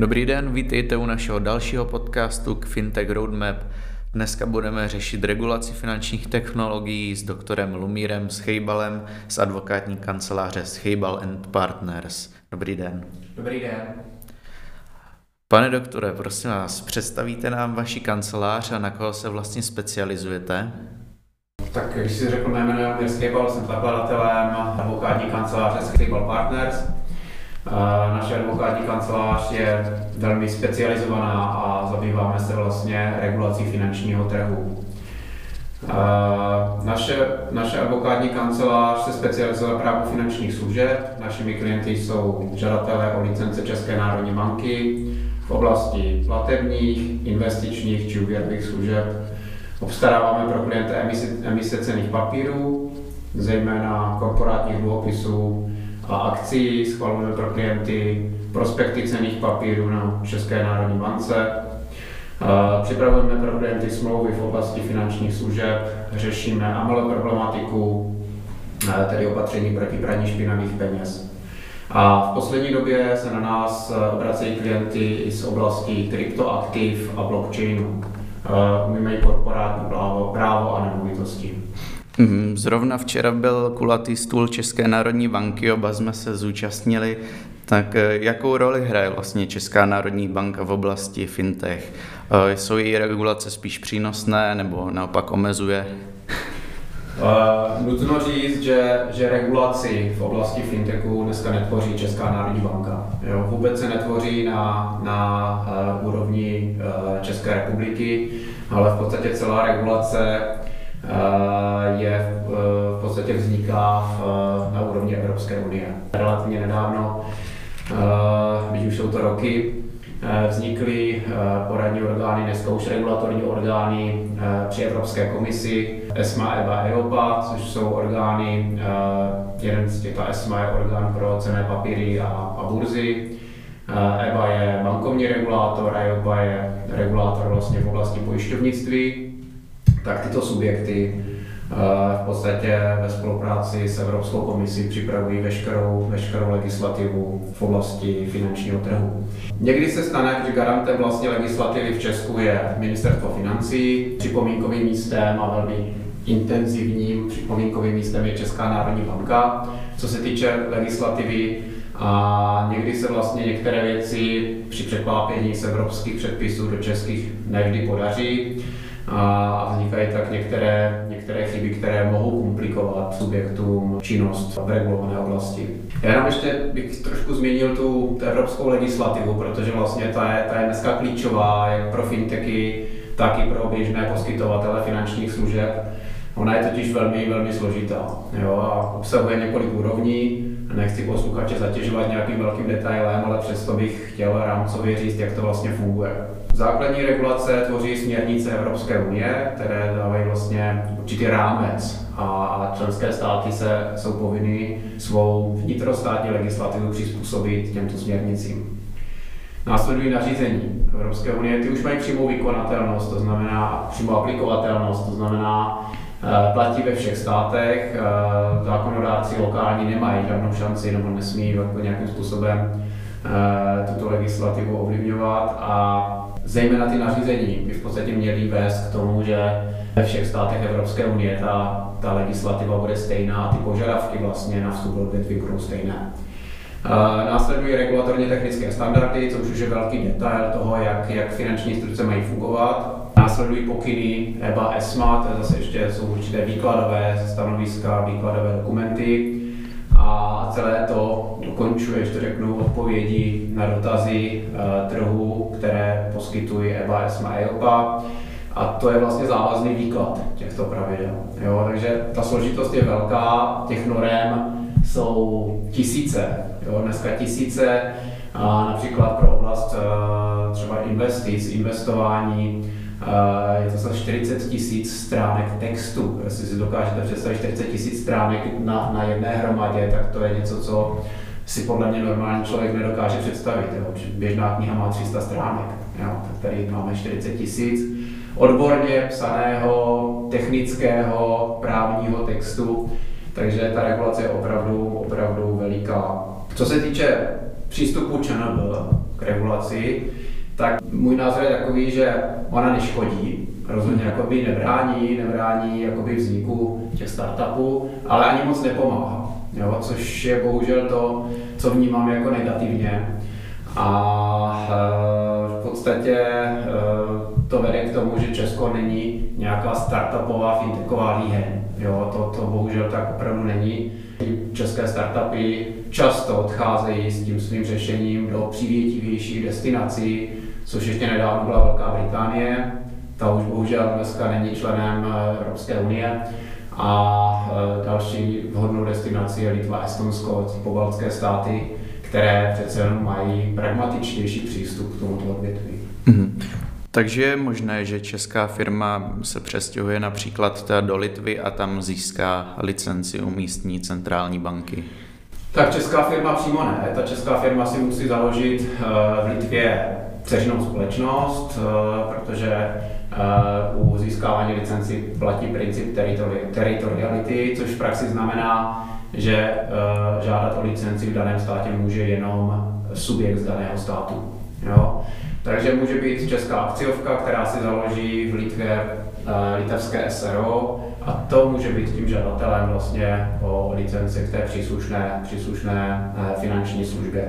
Dobrý den, vítejte u našeho dalšího podcastu k Fintech Roadmap. Dneska budeme řešit regulaci finančních technologií s doktorem Lumírem Schejbalem z advokátní kanceláře Schejbal and Partners. Dobrý den. Dobrý den. Pane doktore, prosím vás, představíte nám vaši kancelář a na koho se vlastně specializujete? Tak když si řekl mé jméno Lumír Schejbal, jsem zakladatelem advokátní kanceláře Schejbal Partners. Naše advokátní kancelář je velmi specializovaná a zabýváme se vlastně regulací finančního trhu. Naše, naše advokátní kancelář se specializuje právo finančních služeb. Našimi klienty jsou žadatelé o licence České národní banky v oblasti platebních, investičních či úvěrových služeb. Obstaráváme pro klienty emise, emise cených papírů, zejména korporátních dluhopisů, a akcí, schvalujeme pro klienty prospekty cených papírů na České národní bance. Připravujeme pro klienty smlouvy v oblasti finančních služeb, řešíme AML problematiku, tedy opatření proti praní špinavých peněz. A v poslední době se na nás obracejí klienty i z oblasti kryptoaktiv a blockchainu. Umíme i korporátní právo, právo a nemovitosti. Mhm, zrovna včera byl kulatý stůl České národní banky, oba jsme se zúčastnili. Tak eh, jakou roli hraje vlastně Česká národní banka v oblasti fintech? Eh, jsou její regulace spíš přínosné nebo naopak omezuje? Uh, nutno říct, že, že regulaci v oblasti fintechu dneska netvoří Česká národní banka. Jo, vůbec se netvoří na, na uh, úrovni uh, České republiky, ale v podstatě celá regulace je eh, v podstatě vzniká v, na úrovni Evropské unie. Relativně nedávno, když eh, už jsou to roky, vznikly poradní orgány, dneska už regulatorní orgány při Evropské komisi, ESMA, EBA, EOPA, což jsou orgány, jeden z těchto ESMA je orgán pro cené papíry a, a burzy, EBA je bankovní regulátor a EOPA je regulátor vlastně v oblasti pojišťovnictví tak tyto subjekty eh, v podstatě ve spolupráci s Evropskou komisí připravují veškerou, veškerou legislativu v oblasti finančního trhu. Někdy se stane, že garantem vlastně legislativy v Česku je ministerstvo financí, připomínkovým místem a velmi intenzivním připomínkovým místem je Česká národní banka. Co se týče legislativy, a někdy se vlastně některé věci při překlápění z evropských předpisů do českých nevždy podaří a vznikají tak některé, některé chyby, které mohou komplikovat subjektům činnost v regulované oblasti. Já jenom ještě bych trošku zmínil tu, tu evropskou legislativu, protože vlastně ta je, ta je dneska klíčová jak pro fintechy, tak i pro běžné poskytovatele finančních služeb. Ona je totiž velmi, velmi složitá jo, a obsahuje několik úrovní. Nechci posluchače zatěžovat nějakým velkým detailem, ale přesto bych chtěl rámcově říct, jak to vlastně funguje. Základní regulace tvoří směrnice Evropské unie, které dávají vlastně určitý rámec a členské státy se jsou povinny svou vnitrostátní legislativu přizpůsobit těmto směrnicím. Následují nařízení Evropské unie, ty už mají přímou vykonatelnost, to znamená přímou aplikovatelnost, to znamená eh, platí ve všech státech, eh, zákonodárci lokální nemají žádnou šanci nebo nesmí jako nějakým způsobem eh, tuto legislativu ovlivňovat. A zejména ty nařízení by v podstatě měly vést k tomu, že ve všech státech Evropské unie ta, ta legislativa bude stejná a ty požadavky vlastně na vstup do odvětví budou stejné. Následují regulatorně technické standardy, což už je velký detail toho, jak, jak finanční instituce mají fungovat. Následují pokyny EBA, ESMA, to je zase ještě jsou určité výkladové stanoviska, výkladové dokumenty a celé to dokončuje, ještě řeknu, odpovědi na dotazy uh, trhu, které poskytují EBA, ESMA a EOPA. A to je vlastně závazný výklad těchto pravidel. Jo, takže ta složitost je velká, těch norem jsou tisíce, jo, dneska tisíce, a například pro oblast uh, třeba investic, investování, je to za 40 tisíc stránek textu. Jestli si dokážete představit 40 tisíc stránek na, na jedné hromadě, tak to je něco, co si podle mě normální člověk nedokáže představit. Jo. Běžná kniha má 300 stránek, jo. tak tady máme 40 tisíc odborně psaného, technického, právního textu, takže ta regulace je opravdu, opravdu veliká. Co se týče přístupu ČNB k regulaci, tak můj názor je takový, že ona neškodí, rozhodně jakoby nebrání, nebrání jakoby vzniku těch startupů, ale ani moc nepomáhá, jo? což je bohužel to, co vnímám jako negativně. A e, v podstatě e, to vede k tomu, že Česko není nějaká startupová fintechová líheň. Jo, to, to bohužel tak opravdu není. České startupy často odcházejí s tím svým řešením do přívětivějších destinací, což ještě nedávno byla Velká Británie. Ta už bohužel dneska není členem e, Evropské unie. A další vhodnou destinací je Litva, Estonsko, pobaltské státy které přece jenom mají pragmatičtější přístup k tomuto odvětví. Mm-hmm. Takže je možné, že česká firma se přestěhuje například do Litvy a tam získá licenci u místní centrální banky? Tak česká firma přímo ne. Ta česká firma si musí založit eh, v Litvě dceřinou společnost, eh, protože eh, u získávání licenci platí princip teritoriality, což v praxi znamená, že uh, žádat o licenci v daném státě může jenom subjekt z daného státu. Jo? Takže může být česká akciovka, která si založí v Litvě litevské SRO a to může být tím žadatelem vlastně o licenci v té příslušné, příslušné finanční službě.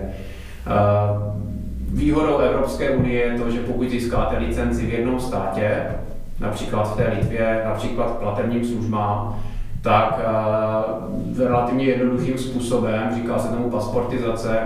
Výhodou Evropské unie je to, že pokud získáte licenci v jednom státě, například v té Litvě, například platebním službám, tak uh, relativně jednoduchým způsobem, říká se tomu pasportizace,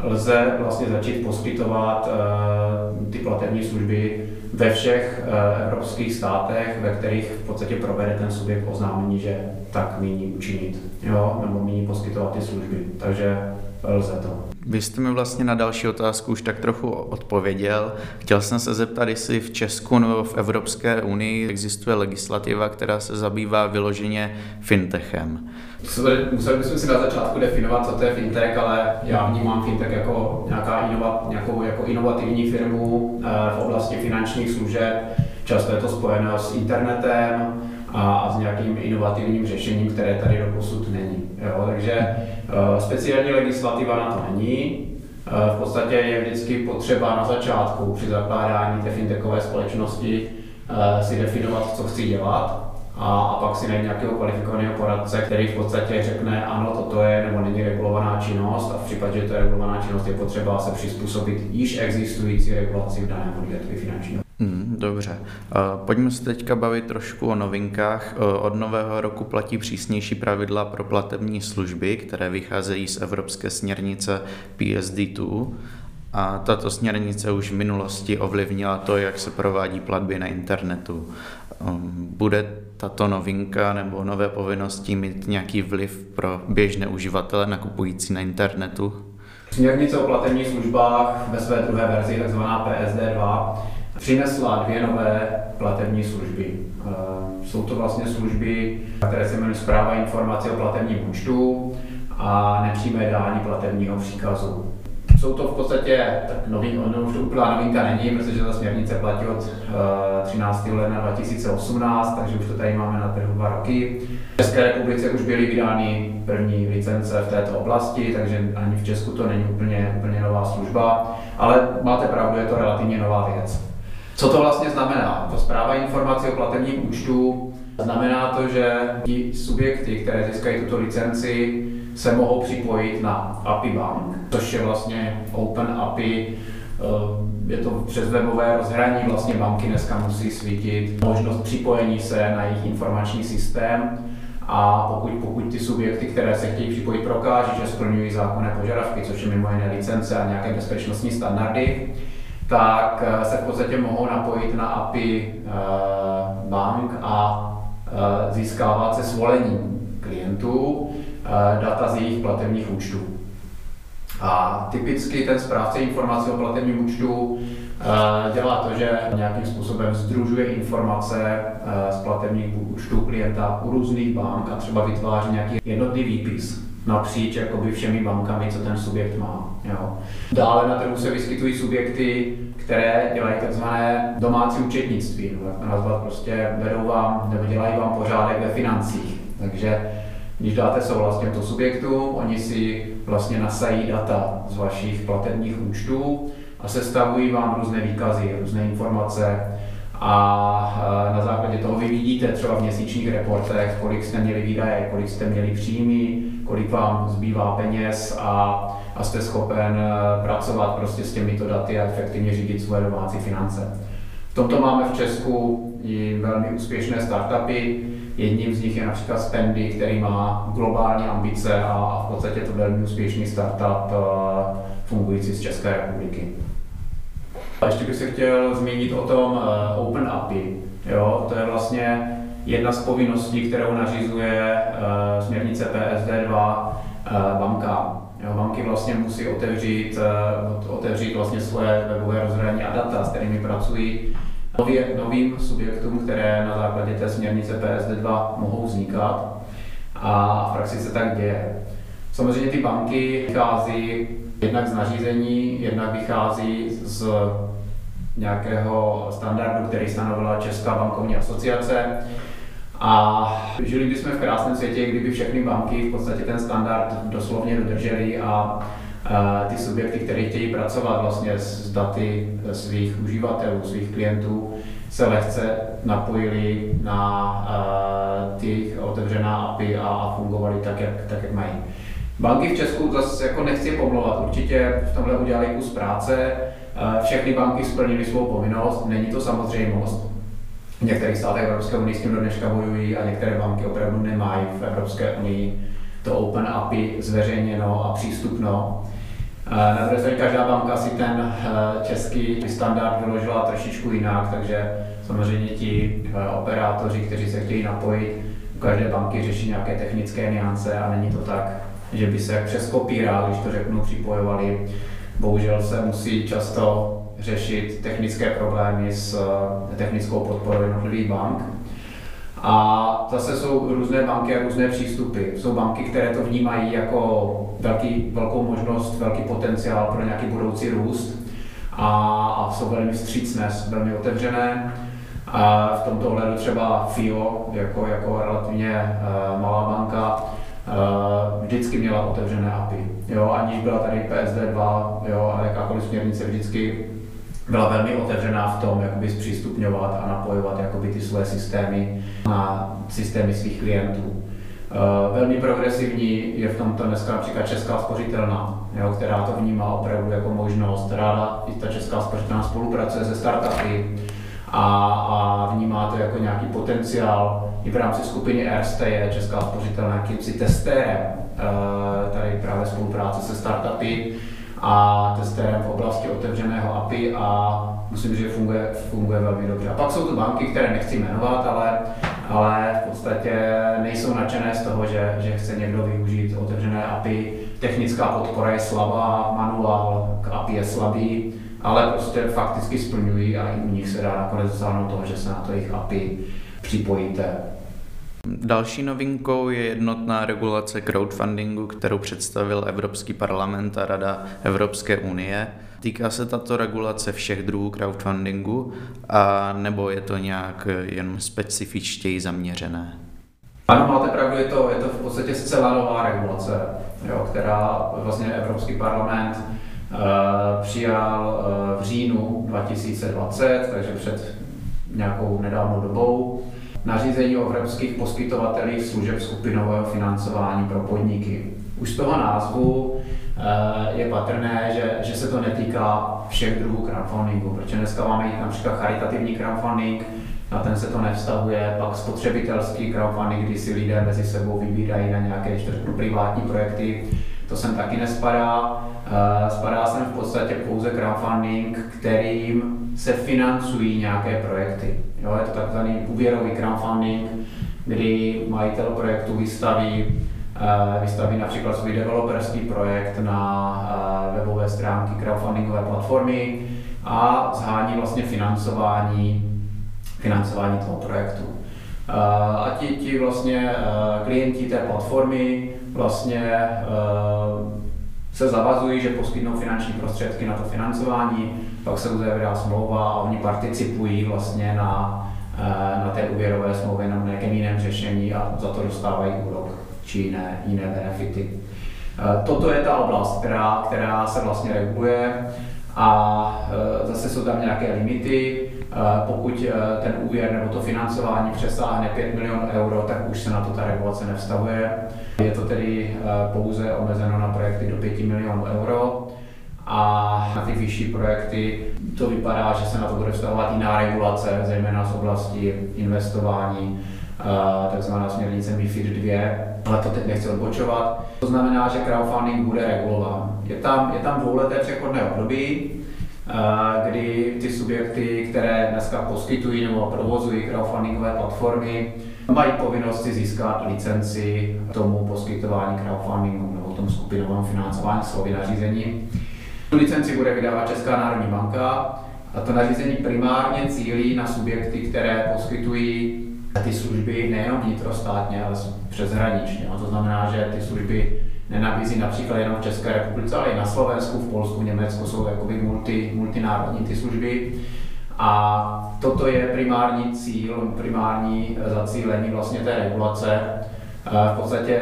lze vlastně začít poskytovat uh, ty platební služby ve všech uh, evropských státech, ve kterých v podstatě provede ten subjekt oznámení, že tak míní učinit, jo, nebo míní poskytovat ty služby. Takže lze to. Vy jste mi vlastně na další otázku už tak trochu odpověděl. Chtěl jsem se zeptat, jestli v Česku nebo v Evropské unii existuje legislativa, která se zabývá vyloženě fintechem. Museli bychom si na začátku definovat, co to je fintech, ale já vnímám fintech jako nějaká inovat, nějakou jako inovativní firmu eh, v oblasti finančních služeb. Často je to spojeno s internetem, a, a s nějakým inovativním řešením, které tady do posud není. Jo? Takže uh, speciální legislativa na to není. Uh, v podstatě je vždycky potřeba na začátku při zakládání té fintechové společnosti uh, si definovat, co chci dělat a, a pak si najít nějakého kvalifikovaného poradce, který v podstatě řekne, ano, toto je nebo není regulovaná činnost a v případě, že to je regulovaná činnost, je potřeba se přizpůsobit již existující regulaci v daném odvětví finančního. Hmm, dobře. Pojďme se teďka bavit trošku o novinkách. Od nového roku platí přísnější pravidla pro platební služby, které vycházejí z evropské směrnice PSD2. A tato směrnice už v minulosti ovlivnila to, jak se provádí platby na internetu. Bude tato novinka nebo nové povinnosti mít nějaký vliv pro běžné uživatele nakupující na internetu? Směrnice o platebních službách ve své druhé verzi, takzvaná PSD2, přinesla dvě nové platební služby. Eh, jsou to vlastně služby, které se jmenují zpráva informací o platebním účtu a nepřímé dání platebního příkazu. Jsou to v podstatě, tak nový, ono už to úplná novinka není, protože ta směrnice platí od 13. Eh, ledna 2018, takže už to tady máme na trhu dva roky. V České republice už byly vydány první licence v této oblasti, takže ani v Česku to není úplně, úplně nová služba, ale máte pravdu, je to relativně nová věc. Co to vlastně znamená? To zpráva informací o platebním účtu znamená to, že ti subjekty, které získají tuto licenci, se mohou připojit na API Bank, což je vlastně Open API, eh, je to přes webové rozhraní, vlastně banky dneska musí svítit možnost připojení se na jejich informační systém a pokud, pokud ty subjekty, které se chtějí připojit, prokáží, že splňují zákonné požadavky, což je mimo jiné licence a nějaké bezpečnostní standardy, tak eh, se v podstatě mohou napojit na API eh, bank a eh, získávat se svolením klientů data z jejich platebních účtů. A typicky ten správce informací o platebním účtu dělá to, že nějakým způsobem združuje informace z platebních účtů klienta u různých bank a třeba vytváří nějaký jednotný výpis napříč jakoby všemi bankami, co ten subjekt má. Jo. Dále na trhu se vyskytují subjekty, které dělají takzvané domácí účetnictví, no, jak to nazvat, prostě vedou vám, nebo dělají vám pořádek ve financích. Takže když dáte souhlas těmto subjektům, oni si vlastně nasají data z vašich platebních účtů a sestavují vám různé výkazy, různé informace a na základě toho vy vidíte třeba v měsíčních reportech, kolik jste měli výdaje, kolik jste měli příjmy, kolik vám zbývá peněz a, a jste schopen eh, pracovat prostě s těmito daty a efektivně řídit svoje domácí finance. V tomto máme v Česku i velmi úspěšné startupy. Jedním z nich je například Spendy, který má globální ambice a v podstatě to velmi úspěšný startup eh, fungující z České republiky. A ještě bych se chtěl zmínit o tom uh, Open API. Jo, to je vlastně jedna z povinností, kterou nařizuje uh, směrnice PSD2 uh, bankám. Jo, banky vlastně musí otevřít, uh, otevřít vlastně svoje webové rozhraní a data, s kterými pracují nově, novým subjektům, které na základě té směrnice PSD2 mohou vznikat. A v praxi se tak děje. Samozřejmě ty banky vychází jednak z nařízení, jednak vychází z nějakého standardu, který stanovila Česká bankovní asociace. A žili bychom v krásném světě, kdyby všechny banky v podstatě ten standard doslovně dodržely a ty subjekty, které chtějí pracovat vlastně s daty svých uživatelů, svých klientů, se lehce napojili na ty otevřená API a fungovali tak, jak, tak, jak mají. Banky v Česku zase jako nechci pomlouvat, určitě v tomhle udělali kus práce, všechny banky splnily svou povinnost, není to samozřejmost. V některých státech Evropské unie s tím do dneška bojují a některé banky opravdu nemají v Evropské unii to Open API zveřejněno a přístupno. Na druhé straně každá banka si ten eh, český standard vyložila trošičku jinak, takže samozřejmě ti eh, operátoři, kteří se chtějí napojit, u každé banky řeší nějaké technické niance a není to tak, že by se přes kopírák, když to řeknu, připojovali bohužel se musí často řešit technické problémy s eh, technickou podporou jednotlivých bank. A zase jsou různé banky a různé přístupy. Jsou banky, které to vnímají jako velký, velkou možnost, velký potenciál pro nějaký budoucí růst a, a jsou velmi vstřícné, velmi otevřené. A v tomto ohledu třeba FIO, jako, jako relativně uh, malá banka, uh, vždycky měla otevřené API. Jo, aniž byla tady PSD2 jo, a jakákoliv směrnice vždycky byla velmi otevřená v tom, jak by zpřístupňovat a napojovat jakoby ty své systémy na systémy svých klientů. Uh, velmi progresivní je v tomto dneska například Česká spořitelná, jo, která to vnímá opravdu jako možnost. Ráda i ta Česká spořitelná spolupracuje se startupy a, a vnímá to jako nějaký potenciál. I v rámci skupiny Erste je Česká spořitelná jakýmsi testérem uh, tady právě spolupráce se startupy a testérem v oblasti otevřeného API a musím říct, že funguje, funguje velmi dobře. A pak jsou tu banky, které nechci jmenovat, ale, ale v podstatě nejsou nadšené z toho, že, že chce někdo využít otevřené API. Technická podpora je slabá, manuál k API je slabý, ale prostě fakticky splňují a i u nich se dá nakonec dosáhnout toho, že se na to jejich API připojíte. Další novinkou je jednotná regulace crowdfundingu, kterou představil Evropský parlament a Rada Evropské unie. Týká se tato regulace všech druhů crowdfundingu, a nebo je to nějak jen specifičtěji zaměřené? Ano, máte pravdu, je to, je to v podstatě zcela nová regulace, jo, která vlastně Evropský parlament uh, přijal uh, v říjnu 2020, takže před nějakou nedávnou dobou nařízení o evropských poskytovatelích služeb skupinového financování pro podniky. Už z toho názvu eh, je patrné, že, že se to netýká všech druhů crowdfundingu, protože dneska máme například charitativní crowdfunding, na ten se to nevztahuje, pak spotřebitelský crowdfunding, kdy si lidé mezi sebou vybírají na nějaké čtvrtku privátní projekty, to sem taky nespadá. Eh, spadá sem v podstatě pouze crowdfunding, kterým se financují nějaké projekty. Jo, je to takzvaný úvěrový crowdfunding, kdy majitel projektu vystaví, uh, vystaví například svůj developerský projekt na uh, webové stránky crowdfundingové platformy a zhání vlastně financování, financování toho projektu. Uh, a ti, ti vlastně klienti té platformy vlastně se zavazují, že poskytnou finanční prostředky na to financování, pak se uzavírá smlouva a oni participují vlastně na, eh, na té úvěrové smlouvě nebo nějakém jiném řešení a za to dostávají úrok či jiné, jiné benefity. Eh, toto je ta oblast, která, která se vlastně reguluje a zase jsou tam nějaké limity. Pokud ten úvěr nebo to financování přesáhne 5 milionů euro, tak už se na to ta regulace nevztahuje. Je to tedy pouze omezeno na projekty do 5 milionů euro a na ty vyšší projekty to vypadá, že se na to bude vztahovat jiná regulace, zejména z oblasti investování, takzvaná směrnice MIFID 2, ale to teď nechci odbočovat. To znamená, že crowdfunding bude regulován. Je tam, je tam dvouleté přechodné období, kdy ty subjekty, které dneska poskytují nebo provozují crowdfundingové platformy, mají povinnosti získat licenci tomu poskytování crowdfundingu nebo tomu skupinovému financování slovy nařízení. Tu licenci bude vydávat Česká národní banka a to nařízení primárně cílí na subjekty, které poskytují ty služby nejenom vnitrostátně, ale přeshraničně. A to znamená, že ty služby nenabízí například jenom v České republice, ale i na Slovensku, v Polsku, Německu jsou jakoby multi, multinárodní ty služby. A toto je primární cíl, primární zacílení vlastně té regulace. V podstatě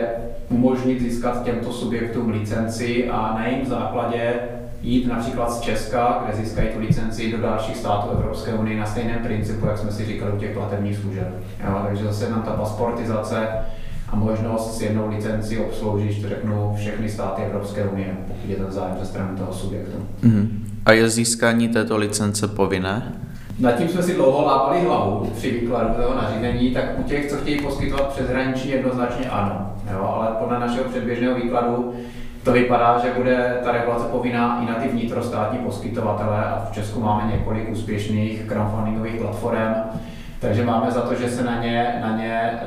umožnit získat těmto subjektům licenci a na jejím základě jít například z Česka, kde získají tu licenci do dalších států Evropské unie na stejném principu, jak jsme si říkali u těch platebních služeb. Jo, takže zase nám ta pasportizace a možnost s jednou licenci obsloužit, řeknu, všechny státy Evropské unie, pokud je ten zájem ze strany toho subjektu. Mm-hmm. A je získání této licence povinné? Nad tím jsme si dlouho lápali hlavu při výkladu toho nařízení, tak u těch, co chtějí poskytovat přeshraniční, jednoznačně ano. Jo, ale podle našeho předběžného výkladu to vypadá, že bude ta regulace povinná i na ty vnitrostátní poskytovatele a v Česku máme několik úspěšných crowdfundingových platform, takže máme za to, že se na ně, na ně e,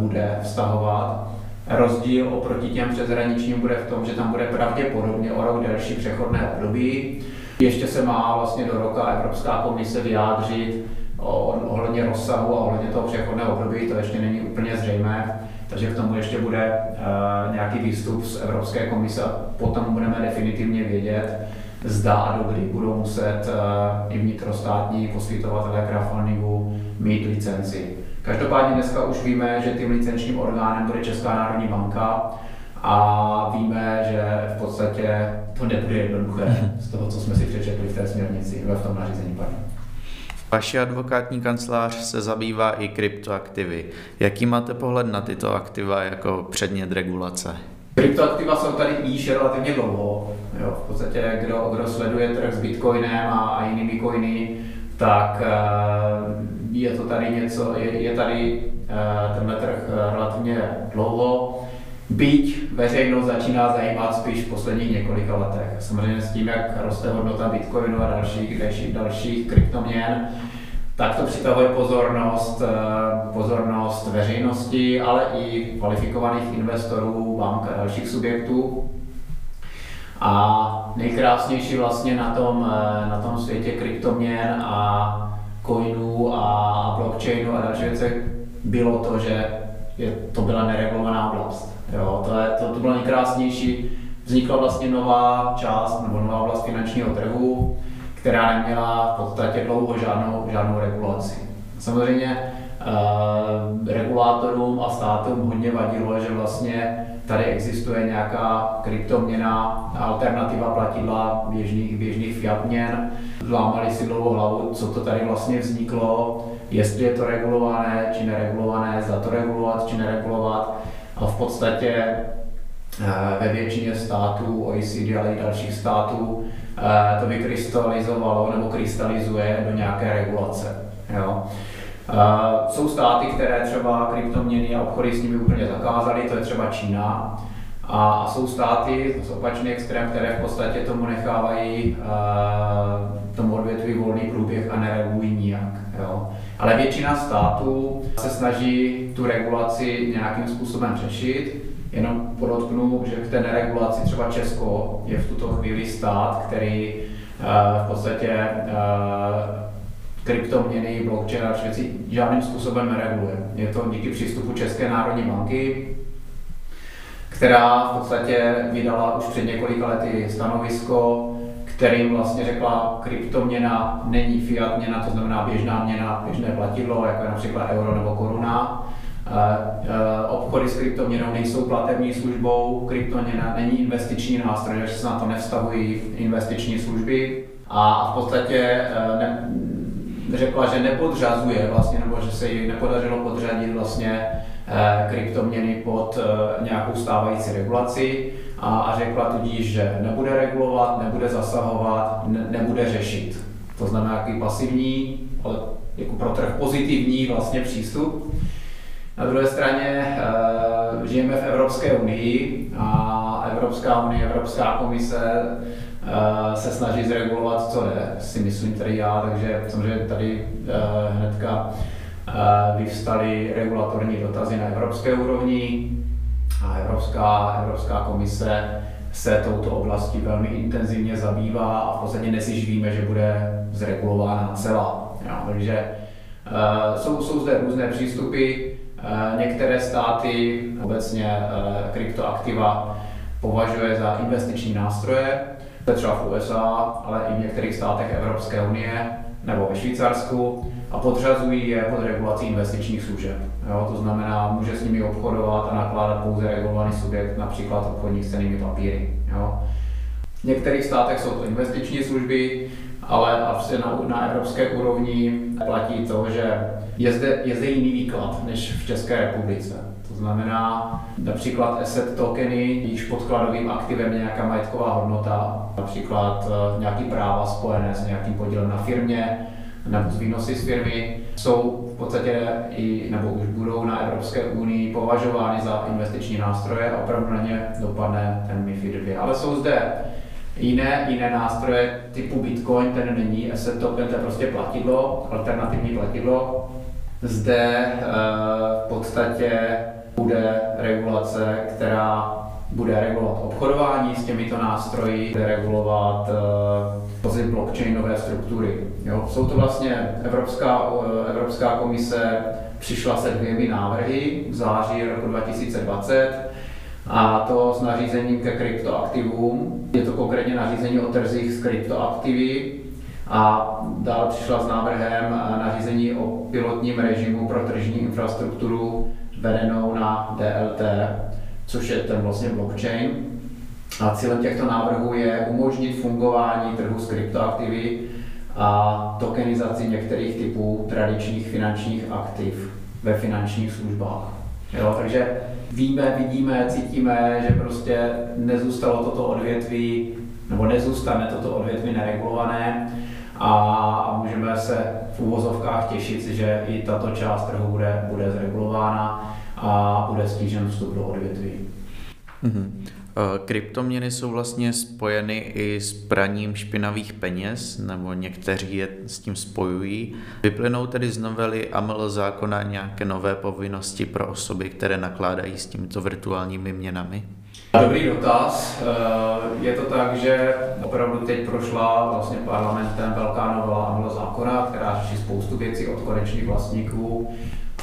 bude vztahovat. Rozdíl oproti těm přeshraničním bude v tom, že tam bude pravděpodobně o rok delší přechodné období. Ještě se má vlastně do roka Evropská komise vyjádřit ohledně rozsahu a ohledně toho přechodného období, to ještě není úplně zřejmé. Takže k tomu ještě bude uh, nějaký výstup z Evropské komise a potom budeme definitivně vědět, zda a do kdy budou muset uh, i vnitrostátní poskytovatelé crowdfundingu mít licenci. Každopádně dneska už víme, že tím licenčním orgánem bude Česká národní banka a víme, že v podstatě to nebude jednoduché z toho, co jsme si přečetli v té směrnici, v tom nařízení. Pardon. Vaši advokátní kancelář se zabývá i kryptoaktivy. Jaký máte pohled na tyto aktiva jako předmět regulace? Kryptoaktiva jsou tady již relativně dlouho. Jo, v podstatě, kdo, kdo sleduje trh s bitcoinem a, a jinými coiny, tak eh, je to tady něco, je, je tady eh, tenhle trh eh, relativně dlouho. Byť veřejnost začíná zajímat spíš v posledních několika letech. Samozřejmě s tím, jak roste hodnota bitcoinu a dalších, dalších, dalších kryptoměn, tak to přitahuje pozornost, eh, pozornost veřejnosti, ale i kvalifikovaných investorů, bank a dalších subjektů. A nejkrásnější vlastně na tom, eh, na tom světě kryptoměn a coinů a blockchainu a další věcech bylo to, že je, to byla neregulovaná oblast. Jo, to, je, to, to bylo nejkrásnější. Vznikla vlastně nová část nebo nová oblast finančního trhu, která neměla v podstatě dlouho žádnou, žádnou regulaci. Samozřejmě uh, regulátorům a státům hodně vadilo, že vlastně tady existuje nějaká kryptoměna, alternativa platidla běžných, běžných fiat měn. Lámali si dlouho hlavu, co to tady vlastně vzniklo, jestli je to regulované či neregulované, zda to regulovat či neregulovat. A v podstatě eh, ve většině států OECD, ale i dalších států eh, to vykrystalizovalo nebo krystalizuje do nějaké regulace. Jo. Uh, jsou státy, které třeba kryptoměny a obchody s nimi úplně zakázaly, to je třeba Čína. A, jsou státy, to jsou opačný extrém, které v podstatě tomu nechávají tomu odvětví volný průběh a neregulují nijak. Jo. Ale většina států se snaží tu regulaci nějakým způsobem řešit. Jenom podotknu, že k té neregulaci třeba Česko je v tuto chvíli stát, který uh, v podstatě uh, kryptoměny, blockchain a věci žádným způsobem nereguluje. Je to díky přístupu České národní banky, která v podstatě vydala už před několika lety stanovisko, kterým vlastně řekla, kryptoměna není fiat měna, to znamená běžná měna, běžné platidlo, jako je například euro nebo koruna. Eh, eh, obchody s kryptoměnou nejsou platební službou, kryptoměna není investiční nástroj, takže se na to nevztahují investiční služby a v podstatě ne, řekla, že nepodřazuje vlastně, nebo že se jí nepodařilo podřadit vlastně kryptoměny pod nějakou stávající regulaci a, řekla tudíž, že nebude regulovat, nebude zasahovat, ne, nebude řešit. To znamená jaký pasivní, ale jako pro trh pozitivní vlastně přístup. Na druhé straně e, žijeme v Evropské unii a Evropská unie, Evropská komise se snaží zregulovat, co jde, si myslím tady já, takže samozřejmě tady hnedka vyvstaly regulatorní dotazy na evropské úrovni a Evropská, Evropská komise se touto oblastí velmi intenzivně zabývá a v podstatě dnes víme, že bude zregulována celá. Jo, takže uh, jsou, jsou zde různé přístupy. Uh, některé státy obecně kryptoaktiva považuje za investiční nástroje, třeba v USA, ale i v některých státech Evropské unie nebo ve Švýcarsku a podřazují je pod regulací investičních služeb. Jo, to znamená, může s nimi obchodovat a nakládat pouze regulovaný subjekt, například obchodník s cenými papíry. Jo. V některých státech jsou to investiční služby, ale asi na, na evropské úrovni platí to, že je zde, je zde jiný výklad než v České republice. Znamená například asset tokeny, již podkladovým aktivem nějaká majetková hodnota, například eh, nějaký práva spojené s nějakým podílem na firmě, nebo výnosy z firmy, jsou v podstatě i, nebo už budou na Evropské unii považovány za investiční nástroje a opravdu na ně dopadne ten MIFID 2. Ale jsou zde jiné, jiné nástroje typu Bitcoin, ten není asset token, to je prostě platidlo, alternativní platidlo. Zde e, v podstatě bude regulace, která bude regulovat obchodování s těmito nástroji, bude regulovat uh, blockchainové struktury. Jo? Jsou to vlastně Evropská, uh, Evropská komise přišla se dvěmi návrhy v září roku 2020 a to s nařízením ke kryptoaktivům. Je to konkrétně nařízení o trzích s kryptoaktivy a dále přišla s návrhem nařízení o pilotním režimu pro tržní infrastrukturu vedenou na DLT což je ten vlastně blockchain. A cílem těchto návrhů je umožnit fungování trhu s kryptoaktivy a tokenizaci některých typů tradičních finančních aktiv ve finančních službách. Jo, takže víme, vidíme, cítíme, že prostě nezůstalo toto odvětví, nebo nezůstane toto odvětví neregulované a můžeme se v úvozovkách těšit, že i tato část trhu bude, bude zregulována a bude stížen vstup do odvětví. Mm-hmm. Kryptoměny jsou vlastně spojeny i s praním špinavých peněz, nebo někteří je s tím spojují. Vyplynou tedy z novely AML zákona nějaké nové povinnosti pro osoby, které nakládají s těmito virtuálními měnami? Dobrý dotaz. Eh, je to tak, že opravdu teď prošla vlastně parlamentem velká novela AML zákona, která řeší spoustu věcí od konečných vlastníků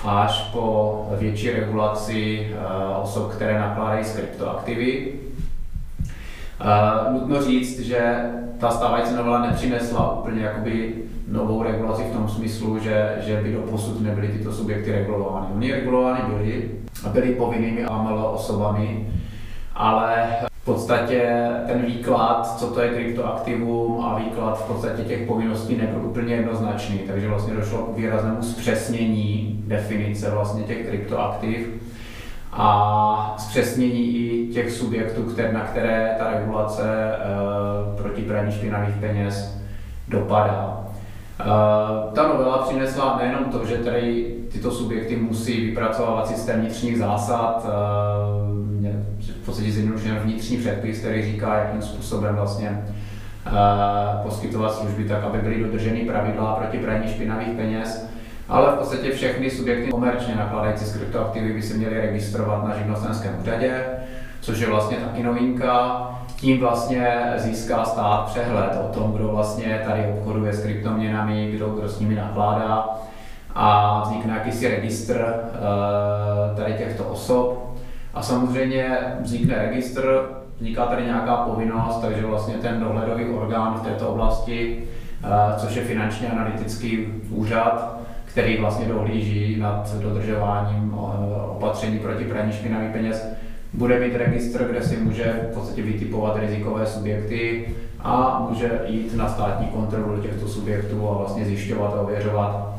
až po větší regulaci eh, osob, které nakládají s kryptoaktivy. Uh, nutno říct, že ta stávající novela nepřinesla úplně jakoby novou regulaci v tom smyslu, že, že by do posud nebyly tyto subjekty regulovány. Oni regulovány byly a byly povinnými AML osobami, ale podstatě ten výklad, co to je kryptoaktivum a výklad v podstatě těch povinností nebyl úplně jednoznačný, takže vlastně došlo k výraznému zpřesnění definice vlastně těch kryptoaktiv a zpřesnění i těch subjektů, které, na které ta regulace e, proti praní špinavých peněz dopadá. E, ta novela přinesla nejenom to, že tady tyto subjekty musí vypracovávat systém vnitřních zásad, e, v podstatě zjednodušeně vnitřní předpis, který říká, jakým způsobem vlastně poskytovat služby tak, aby byly dodrženy pravidla proti praní špinavých peněz, ale v podstatě všechny subjekty komerčně nakladající s kryptoaktivy by se měly registrovat na živnostenském úřadě, což je vlastně taky novinka. Tím vlastně získá stát přehled o tom, kdo vlastně tady obchoduje s kryptoměnami, kdo, kdo s nimi nakládá a vznikne jakýsi registr uh, tady těchto osob. A samozřejmě vznikne registr, vzniká tady nějaká povinnost, takže vlastně ten dohledový orgán v této oblasti, uh, což je finančně analytický úřad, který vlastně dohlíží nad dodržováním uh, opatření proti praní špinavých peněz, bude mít registr, kde si může v podstatě vytipovat rizikové subjekty, a může jít na státní kontrolu těchto subjektů a vlastně zjišťovat a ověřovat,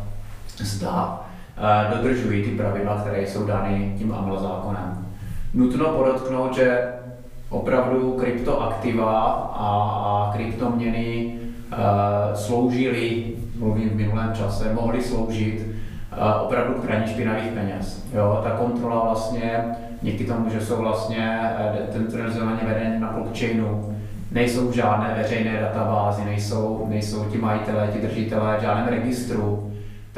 zda eh, dodržují ty pravidla, které jsou dány tím AML zákonem. Nutno podotknout, že opravdu kryptoaktiva a, a kryptoměny uh, sloužily, mluvím v minulém čase, mohly sloužit uh, opravdu k praní špinavých peněz. Jo, ta kontrola vlastně, díky tomu, že jsou vlastně decentralizovaně vedeny na blockchainu, nejsou žádné veřejné databázy, nejsou, nejsou ti majitelé, ti držitelé v žádném registru,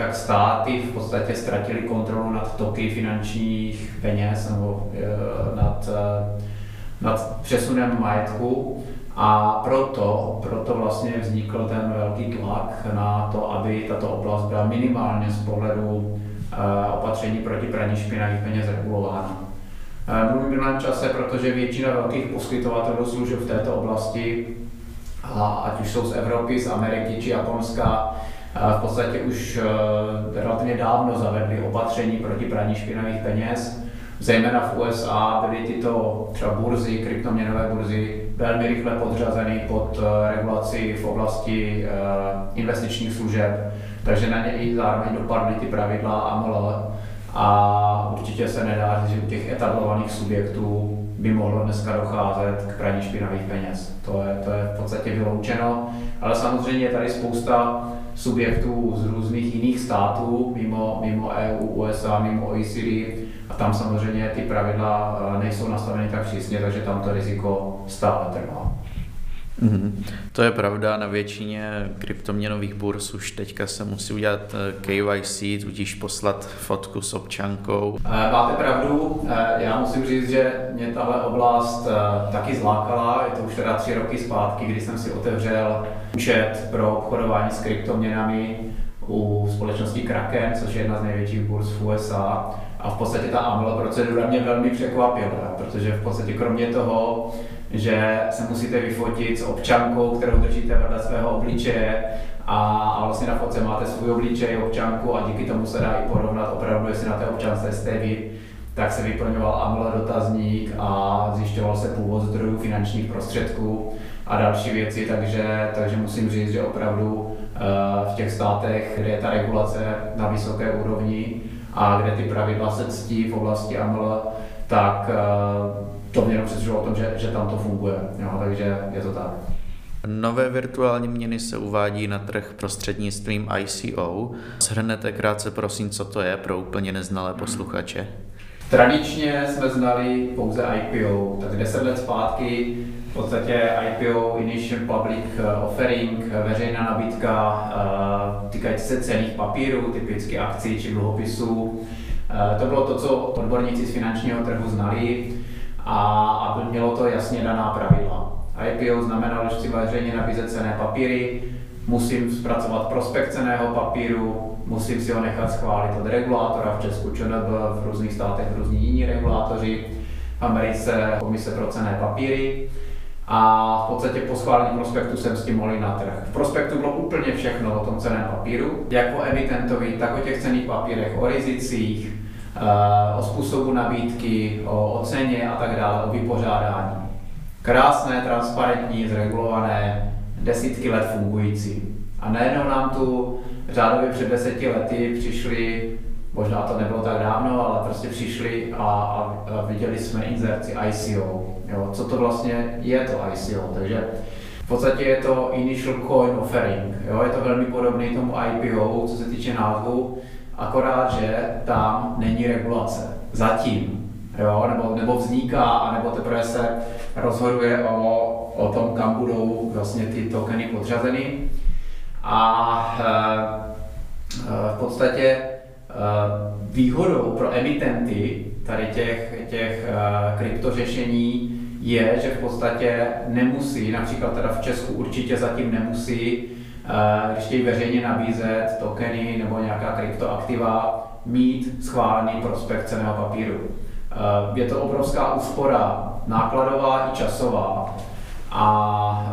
tak státy v podstatě ztratili kontrolu nad toky finančních peněz nebo e, nad, e, nad přesunem majetku a proto, proto vlastně vznikl ten velký tlak na to, aby tato oblast byla minimálně z pohledu e, opatření proti praní špinavých peněz regulována. Mluvím v minulém čase, protože většina velkých poskytovatelů služeb v této oblasti, ať už jsou z Evropy, z Ameriky či Japonska, v podstatě už eh, relativně dávno zavedli opatření proti praní špinavých peněz. Zejména v USA byly tyto třeba burzy, kryptoměnové burzy, velmi rychle podřazeny pod eh, regulaci v oblasti eh, investičních služeb, takže na ně i zároveň dopadly ty pravidla AML a určitě se nedá říct, že u těch etablovaných subjektů by mohlo dneska docházet k praní špinavých peněz. To je, to je v podstatě vyloučeno, ale samozřejmě je tady spousta subjektů z různých jiných států, mimo, mimo EU, USA, mimo OECD, a tam samozřejmě ty pravidla eh, nejsou nastaveny tak přísně, takže tam to riziko stále trvá. Mm-hmm. To je pravda, na většině kryptoměnových burz už teďka se musí udělat eh, KYC, tudíž poslat fotku s občankou. Eh, máte pravdu, já musím říct, že mě tahle oblast taky zlákala, je to už teda tři roky zpátky, kdy jsem si otevřel účet pro obchodování s kryptoměnami u společnosti Kraken, což je jedna z největších burz v USA. A v podstatě ta AML procedura mě velmi překvapila, protože v podstatě kromě toho, že se musíte vyfotit s občankou, kterou držíte vedle svého obličeje a, a vlastně na fotce máte svůj obličej, občanku a díky tomu se dá i porovnat opravdu, jestli na té občance jste vy, tak se vyplňoval AML dotazník a zjišťoval se původ zdrojů finančních prostředků a další věci, takže, takže musím říct, že opravdu eh, v těch státech, kde je ta regulace na vysoké úrovni a kde ty pravidla se ctí v oblasti AML, tak eh, to mě jenom přesvědčilo o tom, že, že tam to funguje. Jo, takže je to tak. Nové virtuální měny se uvádí na trh prostřednictvím ICO. Shrnete krátce prosím, co to je pro úplně neznalé posluchače. Tradičně jsme znali pouze IPO, tak 10 let zpátky v podstatě IPO, Initial Public eh, Offering, eh, veřejná nabídka eh, týkající se cených papírů, typicky akcí či dluhopisů. To bylo to, co odborníci z finančního trhu znali a, a mělo to jasně daná pravidla. IPO znamenalo, že si veřejně nabízet cené papíry, musím zpracovat prospekt ceného papíru, musím si ho nechat schválit od regulátora, v Česku ČNB, v různých státech různí jiní regulátoři, v Americe komise pro cené papíry a v podstatě po schválení prospektu jsem s tím mohl na trh. V prospektu bylo úplně všechno o tom ceném papíru, jak o emitentovi, tak o těch cených papírech, o rizicích, o způsobu nabídky, o, ceně a tak dále, o vypořádání. Krásné, transparentní, zregulované, desítky let fungující. A najednou nám tu řádově před deseti lety přišli, možná to nebylo tak dávno, ale prostě přišli a, a, a viděli jsme inzerci ICO. Jo, co to vlastně je to ICO? Takže v podstatě je to Initial Coin Offering. Jo, je to velmi podobné tomu IPO, co se týče názvu, akorát, že tam není regulace. Zatím. Jo, nebo, nebo vzniká, anebo teprve se rozhoduje o, o tom, kam budou vlastně ty tokeny podřazeny. A e, v podstatě e, výhodou pro emitenty tady těch, těch e, kryptořešení je, že v podstatě nemusí, například teda v Česku určitě zatím nemusí, když chtějí veřejně nabízet tokeny nebo nějaká kryptoaktiva, mít schválený prospekt ceného papíru. Je to obrovská úspora nákladová i časová a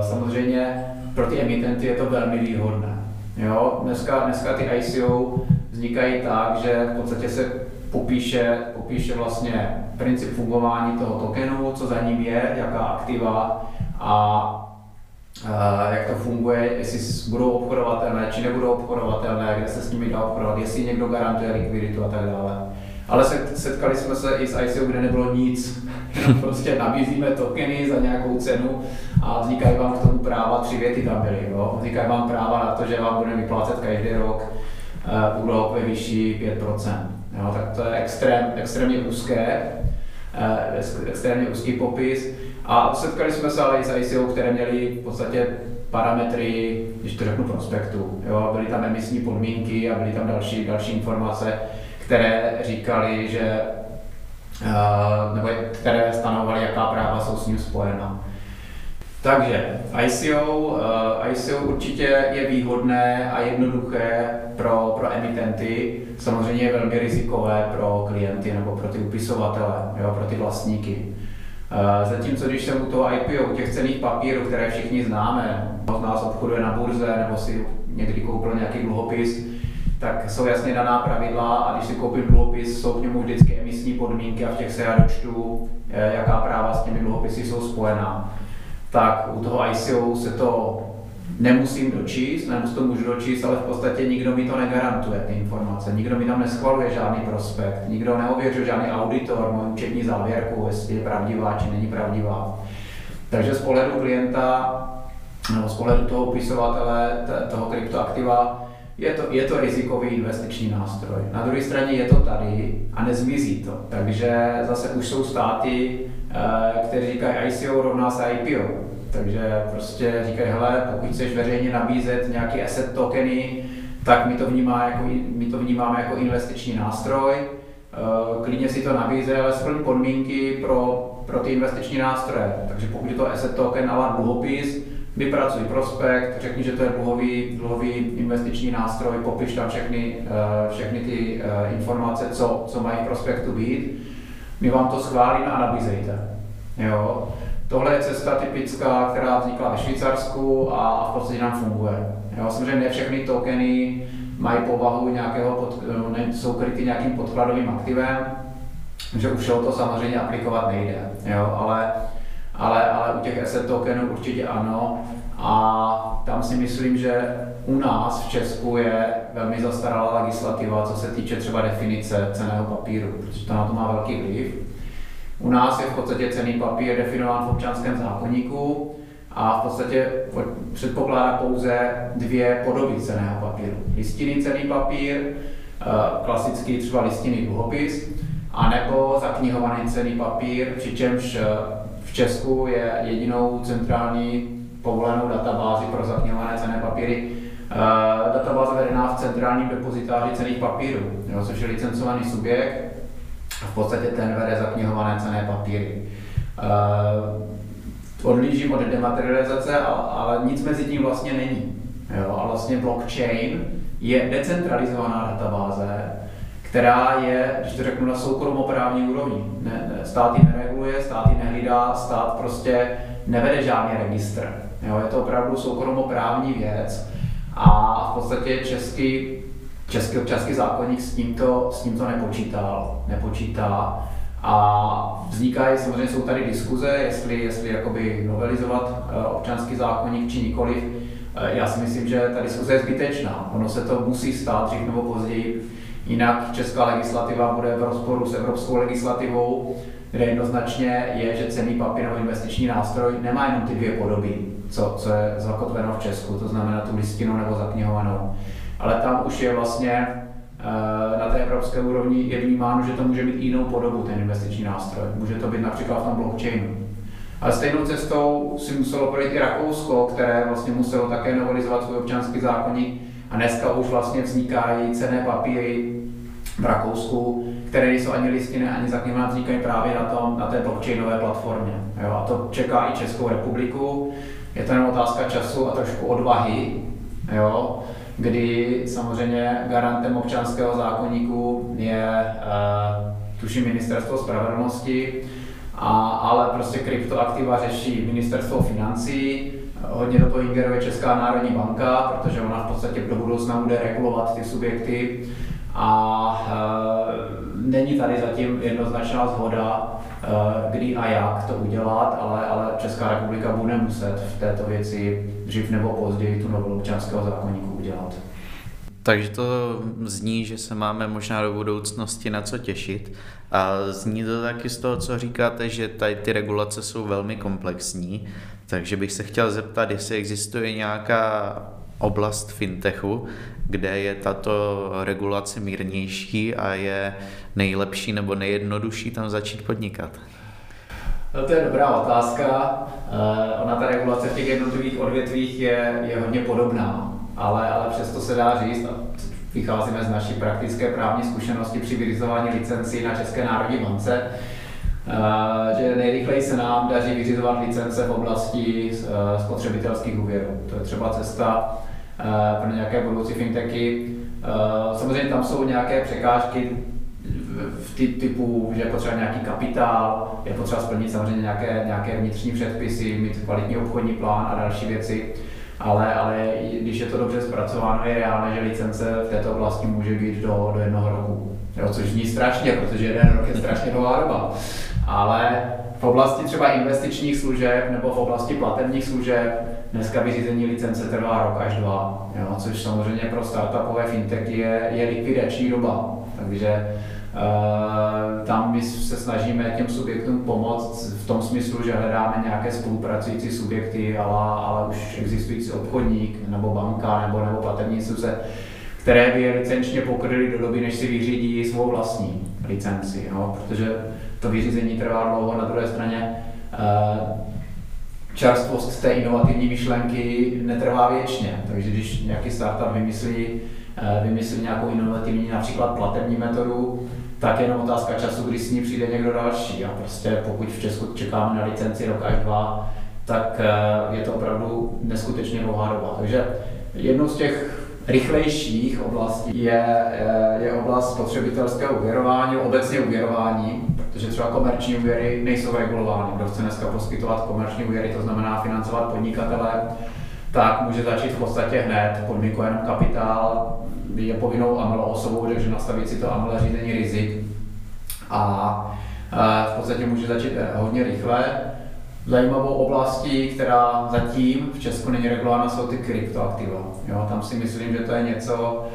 samozřejmě pro ty emitenty je to velmi výhodné. Jo? Dneska, dneska ty ICO vznikají tak, že v podstatě se popíše, popíše vlastně princip fungování toho tokenu, co za ním je, jaká aktiva a jak to funguje, jestli budou obchodovatelné, či nebudou obchodovatelné, kde se s nimi dá obchodovat, jestli někdo garantuje likviditu a tak dále. Ale setkali jsme se i s ICO, kde nebylo nic. prostě nabízíme tokeny za nějakou cenu a vznikají vám k tomu práva, tři věty tam byly. Jo? Vznikají vám práva na to, že vám budeme vyplácet každý rok uh, úrok ve výši 5%. Jo? Tak to je extrém, extrémně úzké, uh, extrémně úzký popis. A setkali jsme se ale i s ICO, které měly v podstatě parametry, když to řeknu, prospektu. Jo? Byly tam emisní podmínky a byly tam další, další informace, které říkali, že uh, nebo které stanovaly, jaká práva jsou s ním spojena. Takže ICO, eh, ICO určitě je výhodné a jednoduché pro, pro emitenty, samozřejmě je velmi rizikové pro klienty nebo pro ty upisovatele, jo, pro ty vlastníky. Zatímco když jsem u toho IPO, u těch cených papírů, které všichni známe, z nás obchoduje na burze nebo si někdy koupil nějaký dluhopis, tak jsou jasně daná pravidla a když si koupím dluhopis, jsou k němu vždycky emisní podmínky a v těch se já dočtu, eh, jaká práva s těmi dluhopisy jsou spojená. Tak u toho ICO se to nemusím dočíst, nebo to můžu dočíst, ale v podstatě nikdo mi to negarantuje, ty informace. Nikdo mi tam neschvaluje žádný prospekt, nikdo neověřuje žádný auditor, můj účetní závěrku, jestli je pravdivá či není pravdivá. Takže z pohledu klienta nebo z pohledu toho upisovatele toho kryptoaktiva je to, je to rizikový investiční nástroj. Na druhé straně je to tady a nezmizí to. Takže zase už jsou státy, eh, které říkají ICO rovná se IPO. Takže prostě říkají, hele, pokud chceš veřejně nabízet nějaký asset tokeny, tak my to, vnímá jako, my to vnímáme jako investiční nástroj. Eh, klidně si to nabízí, ale splň podmínky pro, pro ty investiční nástroje. Takže pokud je to asset token ale dluhopis, vypracuj prospekt, řekni, že to je dluhový, dluhový investiční nástroj, popiš tam všechny, eh, všechny ty eh, informace, co, co mají v prospektu být, my vám to schválíme a nabízejte. Jo? Tohle je cesta typická, která vznikla ve Švýcarsku a v podstatě nám funguje. Jo? Samozřejmě ne všechny tokeny mají povahu nějakého, pod, ne, jsou kryty nějakým podkladovým aktivem, že už to samozřejmě aplikovat nejde. Jo? Ale ale, ale u těch asset tokenů určitě ano. A tam si myslím, že u nás v Česku je velmi zastaralá legislativa, co se týče třeba definice ceného papíru, protože to na to má velký vliv. U nás je v podstatě cený papír definován v občanském zákonníku a v podstatě předpokládá pouze dvě podoby ceného papíru. Listinný cený papír, eh, klasický třeba listinný dluhopis, anebo zaknihovaný cený papír, přičemž eh, Česku je jedinou centrální povolenou databázi pro zaknihované cené papíry. Uh, databáze vedená v centrálním depozitáři cených papírů, což je licencovaný subjekt v podstatě ten vede zaknihované cené papíry. Uh, odlížím od dematerializace, ale nic mezi tím vlastně není. Jo, a vlastně blockchain je decentralizovaná databáze, která je, když to řeknu, na soukromoprávní úrovni. Ne, ne, stát ji nereguluje, stát ji nehlídá, stát prostě nevede žádný registr. Jo, je to opravdu soukromoprávní věc a v podstatě český, český občanský zákonník s tímto, s tímto nepočítal, nepočítá. A vznikají, samozřejmě jsou tady diskuze, jestli, jestli jakoby novelizovat eh, občanský zákonník či nikoliv. Eh, já si myslím, že ta diskuze je zbytečná. Ono se to musí stát dřív nebo později Jinak česká legislativa bude v rozporu s evropskou legislativou, kde jednoznačně je, že cený papír nebo investiční nástroj nemá jenom ty dvě podoby, co, co je zakotveno v Česku, to znamená tu listinu nebo zaknihovanou. Ale tam už je vlastně eh, na té evropské úrovni je vnímáno, že to může mít jinou podobu, ten investiční nástroj. Může to být například v tom blockchainu. Ale stejnou cestou si muselo projít i Rakousko, které vlastně muselo také novelizovat svůj občanský zákonník a dneska už vlastně vznikají cené papíry v Rakousku, které nejsou ani listiny, ani zakněma, vznikají právě na, tom, na té blockchainové platformě. Jo, a to čeká i Českou republiku. Je to jenom otázka času a trošku odvahy, jo, kdy samozřejmě garantem občanského zákonníku je, uh, tuším, ministerstvo spravedlnosti, a, ale prostě kryptoaktiva řeší ministerstvo financí, hodně do toho ingeruje Česká národní banka, protože ona v podstatě do budoucna bude regulovat ty subjekty a není tady zatím jednoznačná zhoda, eh, kdy a jak to udělat, ale, ale Česká republika bude muset v této věci dřív nebo později tu novelu občanského zákonníku udělat. Takže to zní, že se máme možná do budoucnosti na co těšit. A zní to taky z toho, co říkáte, že tady ty regulace jsou velmi komplexní. Takže bych se chtěl zeptat, jestli existuje nějaká oblast fintechu, kde je tato regulace mírnější a je nejlepší nebo nejjednodušší tam začít podnikat? No to je dobrá otázka. Uh, ona ta regulace v těch jednotlivých odvětvích je, je hodně podobná, ale, ale přesto se dá říct, vycházíme z naší praktické právní zkušenosti při vyřizování licencí na České národní bance, že nejrychleji se nám daří vyřizovat licence v oblasti spotřebitelských úvěrů. To je třeba cesta pro nějaké budoucí fintechy. Samozřejmě tam jsou nějaké překážky v ty, typu, že je potřeba nějaký kapitál, je potřeba splnit samozřejmě nějaké, nějaké vnitřní předpisy, mít kvalitní obchodní plán a další věci. Ale, ale když je to dobře zpracováno, je reálné, že licence v této oblasti může být do, do jednoho roku. Jo, což zní strašně, protože jeden rok je strašně dlouhá doba. Ale v oblasti třeba investičních služeb nebo v oblasti platebních služeb dneska vyřízení licence trvá rok až dva, jo, což samozřejmě pro startupové fintechy je, je likvidační doba. Takže Uh, tam my se snažíme těm subjektům pomoct v tom smyslu, že hledáme nějaké spolupracující subjekty, ale, ale už existující obchodník, nebo banka, nebo, nebo platební instituce, které by je licenčně pokryly do doby, než si vyřídí svou vlastní licenci. Jo? Protože to vyřízení trvá dlouho, na druhé straně uh, čerstvost té inovativní myšlenky netrvá věčně. Takže když nějaký startup vymyslí, eh, vymyslí nějakou inovativní například platební metodu, tak je jenom otázka času, kdy s ní přijde někdo další. A prostě pokud v Česku čekáme na licenci rok až dva, tak eh, je to opravdu neskutečně dlouhá doba. Takže jednou z těch rychlejších oblastí je, eh, je oblast spotřebitelského uvěrování, obecně uvěrování, protože třeba komerční úvěry nejsou regulovány. Kdo chce dneska poskytovat komerční úvěry, to znamená financovat podnikatele, tak může začít v podstatě hned, podmínku jenom kapitál, je povinnou AML osobou, takže nastavit si to AML řízení rizik a eh, v podstatě může začít eh, hodně rychle. Zajímavou oblastí, která zatím v Česku není regulována, jsou ty kryptoaktiva. Jo, tam si myslím, že to je něco,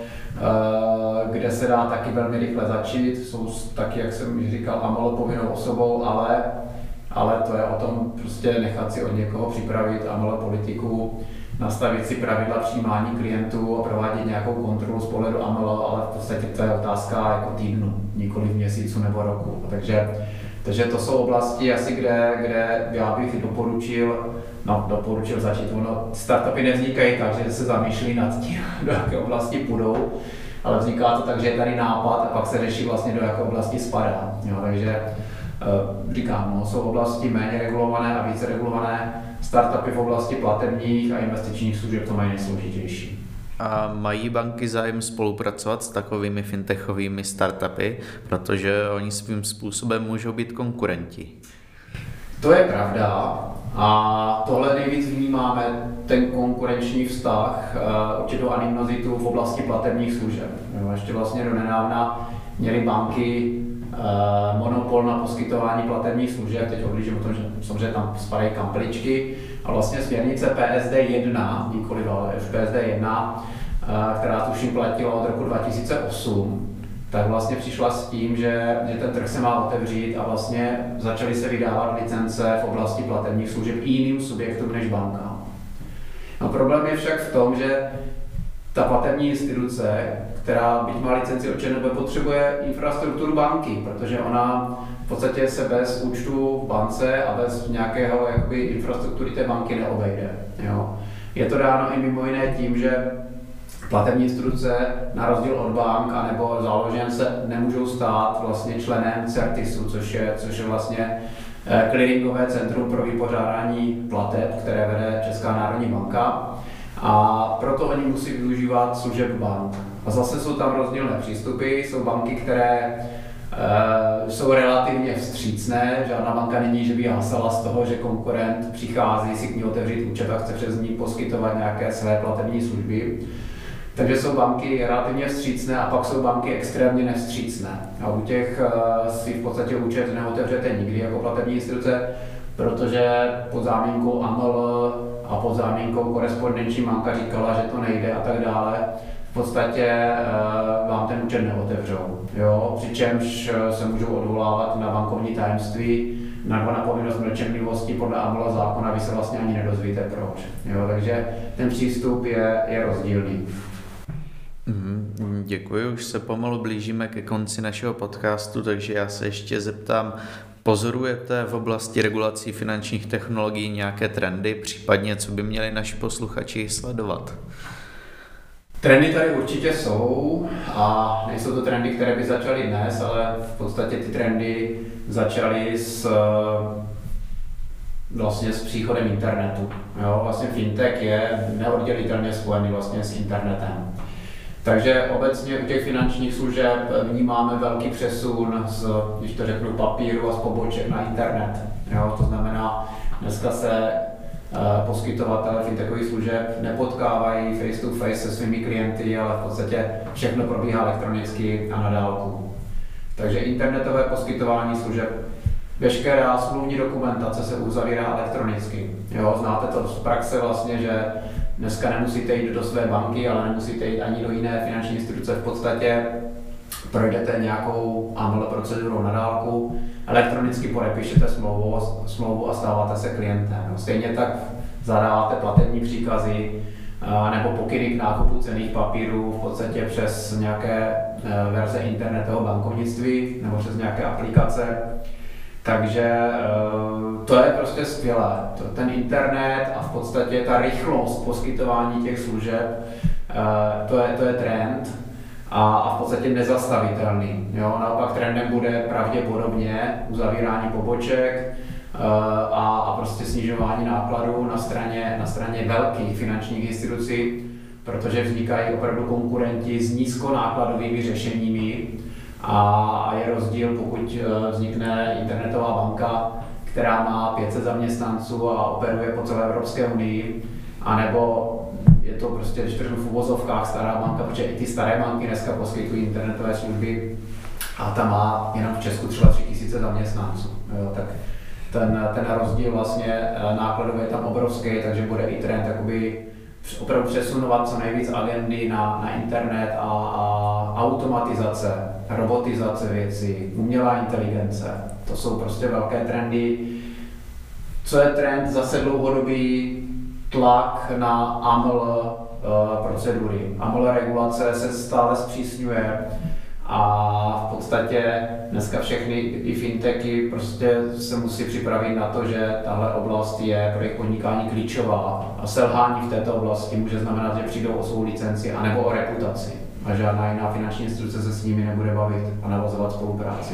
kde se dá taky velmi rychle začít. Jsou taky, jak jsem už říkal, AML povinnou osobou, ale, ale to je o tom prostě nechat si od někoho připravit AML politiku, nastavit si pravidla přijímání klientů a provádět nějakou kontrolu z pohledu AML, ale v podstatě to je otázka jako týdnu, nikoli měsíců nebo roku. Takže takže to jsou oblasti asi, kde, kde já bych doporučil, no doporučil začít. Ono, startupy nevznikají tak, že se zamýšlí nad tím, do jaké oblasti půjdou, ale vzniká to tak, že je tady nápad a pak se řeší vlastně do jaké oblasti spadá. Jo, takže eh, říkám, no, jsou oblasti méně regulované a více regulované, startupy v oblasti platebních a investičních služeb to mají nejsložitější. A mají banky zájem spolupracovat s takovými fintechovými startupy, protože oni svým způsobem můžou být konkurenti? To je pravda. A tohle nejvíc vnímáme, ten konkurenční vztah, eh, určitou animozitu v oblasti platebních služeb. ještě vlastně do nedávna měly banky eh, monopol na poskytování platebních služeb, teď odlížím o tom, že samozřejmě tam spadají kampličky, a vlastně směrnice PSD 1, nikoli ale PSD 1, která tuším platila od roku 2008, tak vlastně přišla s tím, že, že ten trh se má otevřít a vlastně začaly se vydávat licence v oblasti platebních služeb i jiným subjektům než bankám. No problém je však v tom, že ta platební instituce, která byť má licenci od ČNB, potřebuje infrastrukturu banky, protože ona v podstatě se bez účtu v bance a bez nějakého jakoby, infrastruktury té banky neobejde. Jo. Je to dáno i mimo jiné tím, že platební instituce na rozdíl od bank anebo záložen se nemůžou stát vlastně členem Certisu, což je, což je vlastně eh, clearingové centrum pro vypořádání plateb, které vede Česká národní banka. A proto oni musí využívat služeb bank. A zase jsou tam rozdílné přístupy. Jsou banky, které Uh, jsou relativně vstřícné, žádná banka není, že by hasala z toho, že konkurent přichází si k ní otevřít účet a chce přes ní poskytovat nějaké své platební služby. Takže jsou banky relativně vstřícné a pak jsou banky extrémně nevstřícné. A u těch uh, si v podstatě účet neotevřete nikdy jako platební instituce, protože pod zámínkou AML a pod zámínkou korespondenční banka říkala, že to nejde a tak dále, v podstatě uh, vám ten účet neotevřou. Jo? Přičemž eh, se můžou odvolávat na bankovní tajemství nebo na povinnost mlčenlivosti podle AML zákona, vy se vlastně ani nedozvíte proč. Jo? Takže ten přístup je, je rozdílný. Mhm, děkuji, už se pomalu blížíme ke konci našeho podcastu, takže já se ještě zeptám, pozorujete v oblasti regulací finančních technologií nějaké trendy, případně co by měli naši posluchači sledovat? Trendy tady určitě jsou a nejsou to trendy, které by začaly dnes, ale v podstatě ty trendy začaly s vlastně s příchodem internetu. Jo, vlastně fintech je neoddělitelně spojený vlastně s internetem. Takže obecně u těch finančních služeb vnímáme velký přesun z, když to řeknu, papíru a z poboček na internet. Jo, to znamená, dneska se uh, poskytovatelé fintechových služeb nepotkávají face to face se svými klienty, ale v podstatě všechno probíhá elektronicky a na dálku. Takže internetové poskytování služeb veškerá smluvní dokumentace se uzavírá elektronicky. Jo, znáte to z praxe vlastně, že Dneska nemusíte jít do své banky, ale nemusíte jít ani do jiné finanční instituce. V podstatě projdete nějakou AML procedurou na dálku, elektronicky podepíšete smlouvu, smlouvu a stáváte se klientem. No, stejně tak zadáváte platební příkazy nebo pokyny k nákupu cených papírů v podstatě přes nějaké e, verze internetového bankovnictví nebo přes nějaké aplikace. Takže eh, to je prostě skvělé. Ten internet a v podstatě ta rychlost poskytování těch služeb, eh, to je, to je trend a, a v podstatě nezastavitelný. Jo? Naopak trendem bude pravděpodobně uzavírání poboček eh, a, a prostě snižování nákladů na straně, na straně velkých finančních institucí, protože vznikají opravdu konkurenti s nízkonákladovými řešeními, a je rozdíl, pokud eh, vznikne internetová banka, která má 500 zaměstnanců a operuje po celé Evropské unii, anebo je to prostě, když v uvozovkách, stará banka, protože i ty staré banky dneska poskytují internetové služby a ta má jenom v Česku třeba 3000 zaměstnanců. Jo, tak ten, ten rozdíl vlastně eh, nákladový je tam obrovský, takže bude i trend jakoby opravdu přesunovat co nejvíc agendy na, na internet a, a automatizace, robotizace věcí, umělá inteligence. To jsou prostě velké trendy. Co je trend? Zase dlouhodobý tlak na AML uh, procedury. AML regulace se stále zpřísňuje a v podstatě dneska všechny i fintechy prostě se musí připravit na to, že tahle oblast je pro jejich podnikání klíčová a selhání v této oblasti může znamenat, že přijdou o svou licenci anebo o reputaci a žádná jiná finanční instituce se s nimi nebude bavit a navazovat spolupráci.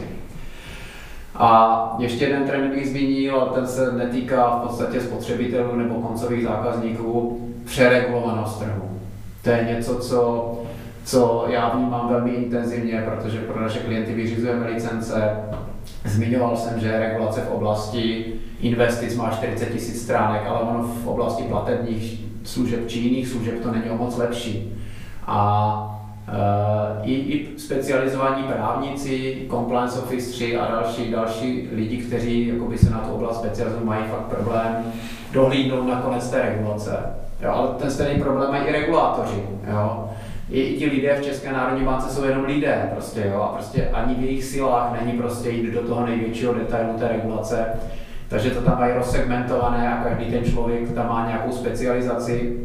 A ještě jeden trend bych zmínil, ten se netýká v podstatě spotřebitelů nebo koncových zákazníků, přeregulovanost trhu. To je něco, co co já vnímám velmi intenzivně, protože pro naše klienty vyřizujeme licence. Zmiňoval jsem, že regulace v oblasti investic má 40 000 stránek, ale ono v oblasti platebních služeb či jiných služeb to není o moc lepší. A i, i specializovaní právníci, compliance office a další, další lidi, kteří jakoby se na tu oblast specializují, mají fakt problém dohlídnout na konec té regulace. Jo, ale ten stejný problém mají i regulátoři. Jo i, i ti lidé v České národní bance jsou jenom lidé prostě, jo, a prostě ani v jejich silách není prostě jít do toho největšího detailu té regulace, takže to tam mají rozsegmentované a každý ten člověk tam má nějakou specializaci.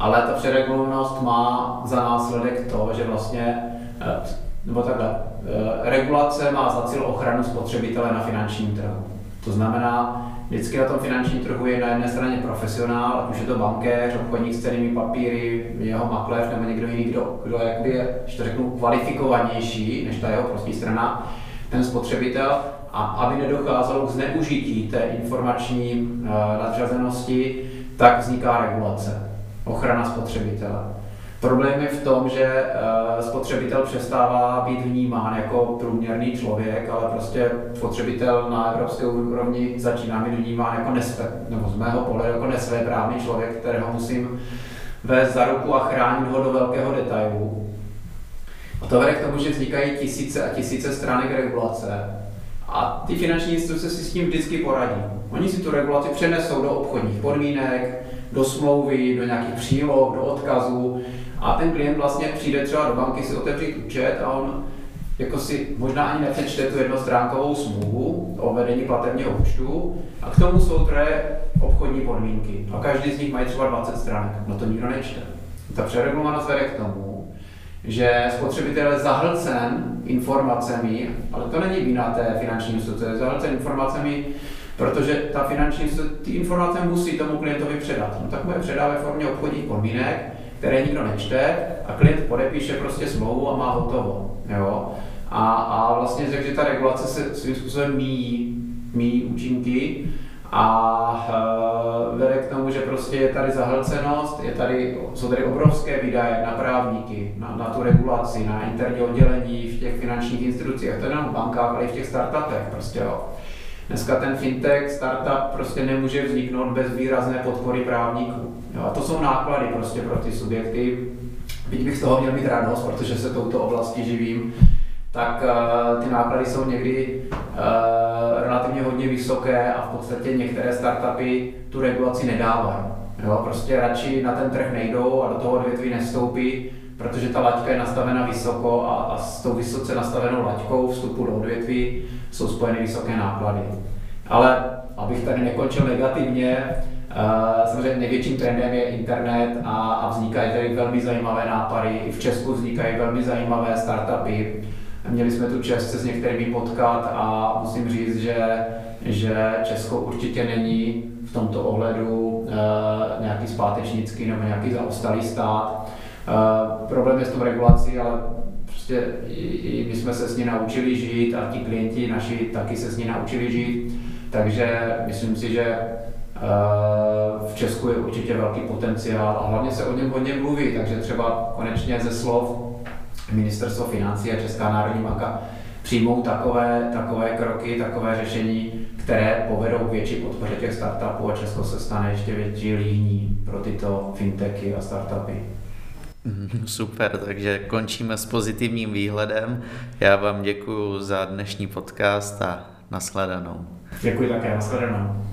Ale ta přeregulovanost má za následek to, že vlastně, eh, nebo takhle, eh, regulace má za cíl ochranu spotřebitele na finančním trhu. To znamená, vždycky na tom finančním trhu je na jedné straně profesionál, ať už je to bankéř, obchodník s cenými papíry, jeho makléř nebo někdo jiný, kdo, kdo jakby je, když to řeknu, kvalifikovanější než ta jeho prostý strana, ten spotřebitel, a aby nedocházelo k zneužití té informační uh, nadřazenosti, tak vzniká regulace, ochrana spotřebitele. Problém je v tom, že uh, spotřebitel přestává být vnímán jako průměrný člověk, ale prostě spotřebitel na evropské úrovni začíná být vnímán jako nesvé, nebo z mého pohledu jako nesvéprávný člověk, kterého musím vést za ruku a chránit ho do velkého detailu. A to vede k tomu, že vznikají tisíce a tisíce stránek regulace a ty finanční instituce si s tím vždycky poradí. Oni si tu regulaci přenesou do obchodních podmínek, do smlouvy, do nějakých příloh, do odkazů a ten klient vlastně přijde třeba do banky si otevřít účet a on jako si možná ani nepřečte tu jednostránkovou smlouvu o vedení platebního účtu a k tomu jsou které obchodní podmínky a každý z nich mají třeba 20 stránek. No to nikdo nečte. Ta přeregulovanost vede k tomu, že spotřebitel je zahlcen informacemi, ale to není vina té finanční instituce, je zahlcen informacemi, protože ta finanční ty informace musí tomu klientovi předat. No tak mu je předá ve formě obchodních podmínek, které nikdo nečte a klient podepíše prostě smlouvu a má hotovo. Jo? A, a vlastně řekl, že ta regulace se svým způsobem míjí, míjí účinky a e, vede k tomu, že prostě je tady zahlcenost, je tady, jsou tady obrovské výdaje na právníky, na, na tu regulaci, na interní oddělení v těch finančních institucích, to je jenom v bankách, ale i v těch startupech prostě jo. Dneska ten fintech, startup prostě nemůže vzniknout bez výrazné podpory právníků. Jo, a to jsou náklady prostě pro ty subjekty. Byť bych z toho měl mít radost, protože se touto oblasti živím, tak uh, ty náklady jsou někdy uh, relativně hodně vysoké a v podstatě některé startupy tu regulaci nedávají. Jo, prostě radši na ten trh nejdou a do toho odvětví nestoupí, protože ta laťka je nastavena vysoko a, a s tou vysoce nastavenou laťkou vstupu do odvětví jsou spojeny vysoké náklady. Ale abych tady nekončil negativně, uh, samozřejmě největším trendem je internet a, a vznikají tady velmi zajímavé nápady. I v Česku vznikají velmi zajímavé startupy. Měli jsme tu čest se s některými potkat a musím říct, že, že Česko určitě není v tomto ohledu uh, nějaký zpátečnický nebo nějaký zaostalý stát. Uh, problém je s tou regulací, ale prostě i, i my jsme se s ní naučili žít a ti klienti naši taky se s ní naučili žít. Takže myslím si, že uh, v Česku je určitě velký potenciál a hlavně se o něm hodně mluví, takže třeba konečně ze slov Ministerstvo financí a Česká národní banka přijmou takové, takové kroky, takové řešení, které povedou k větší podpoře těch startupů a Česko se stane ještě větší líhní pro tyto fintechy a startupy. Super, takže končíme s pozitivním výhledem. Já vám děkuji za dnešní podcast a nashledanou. Děkuji také, nashledanou.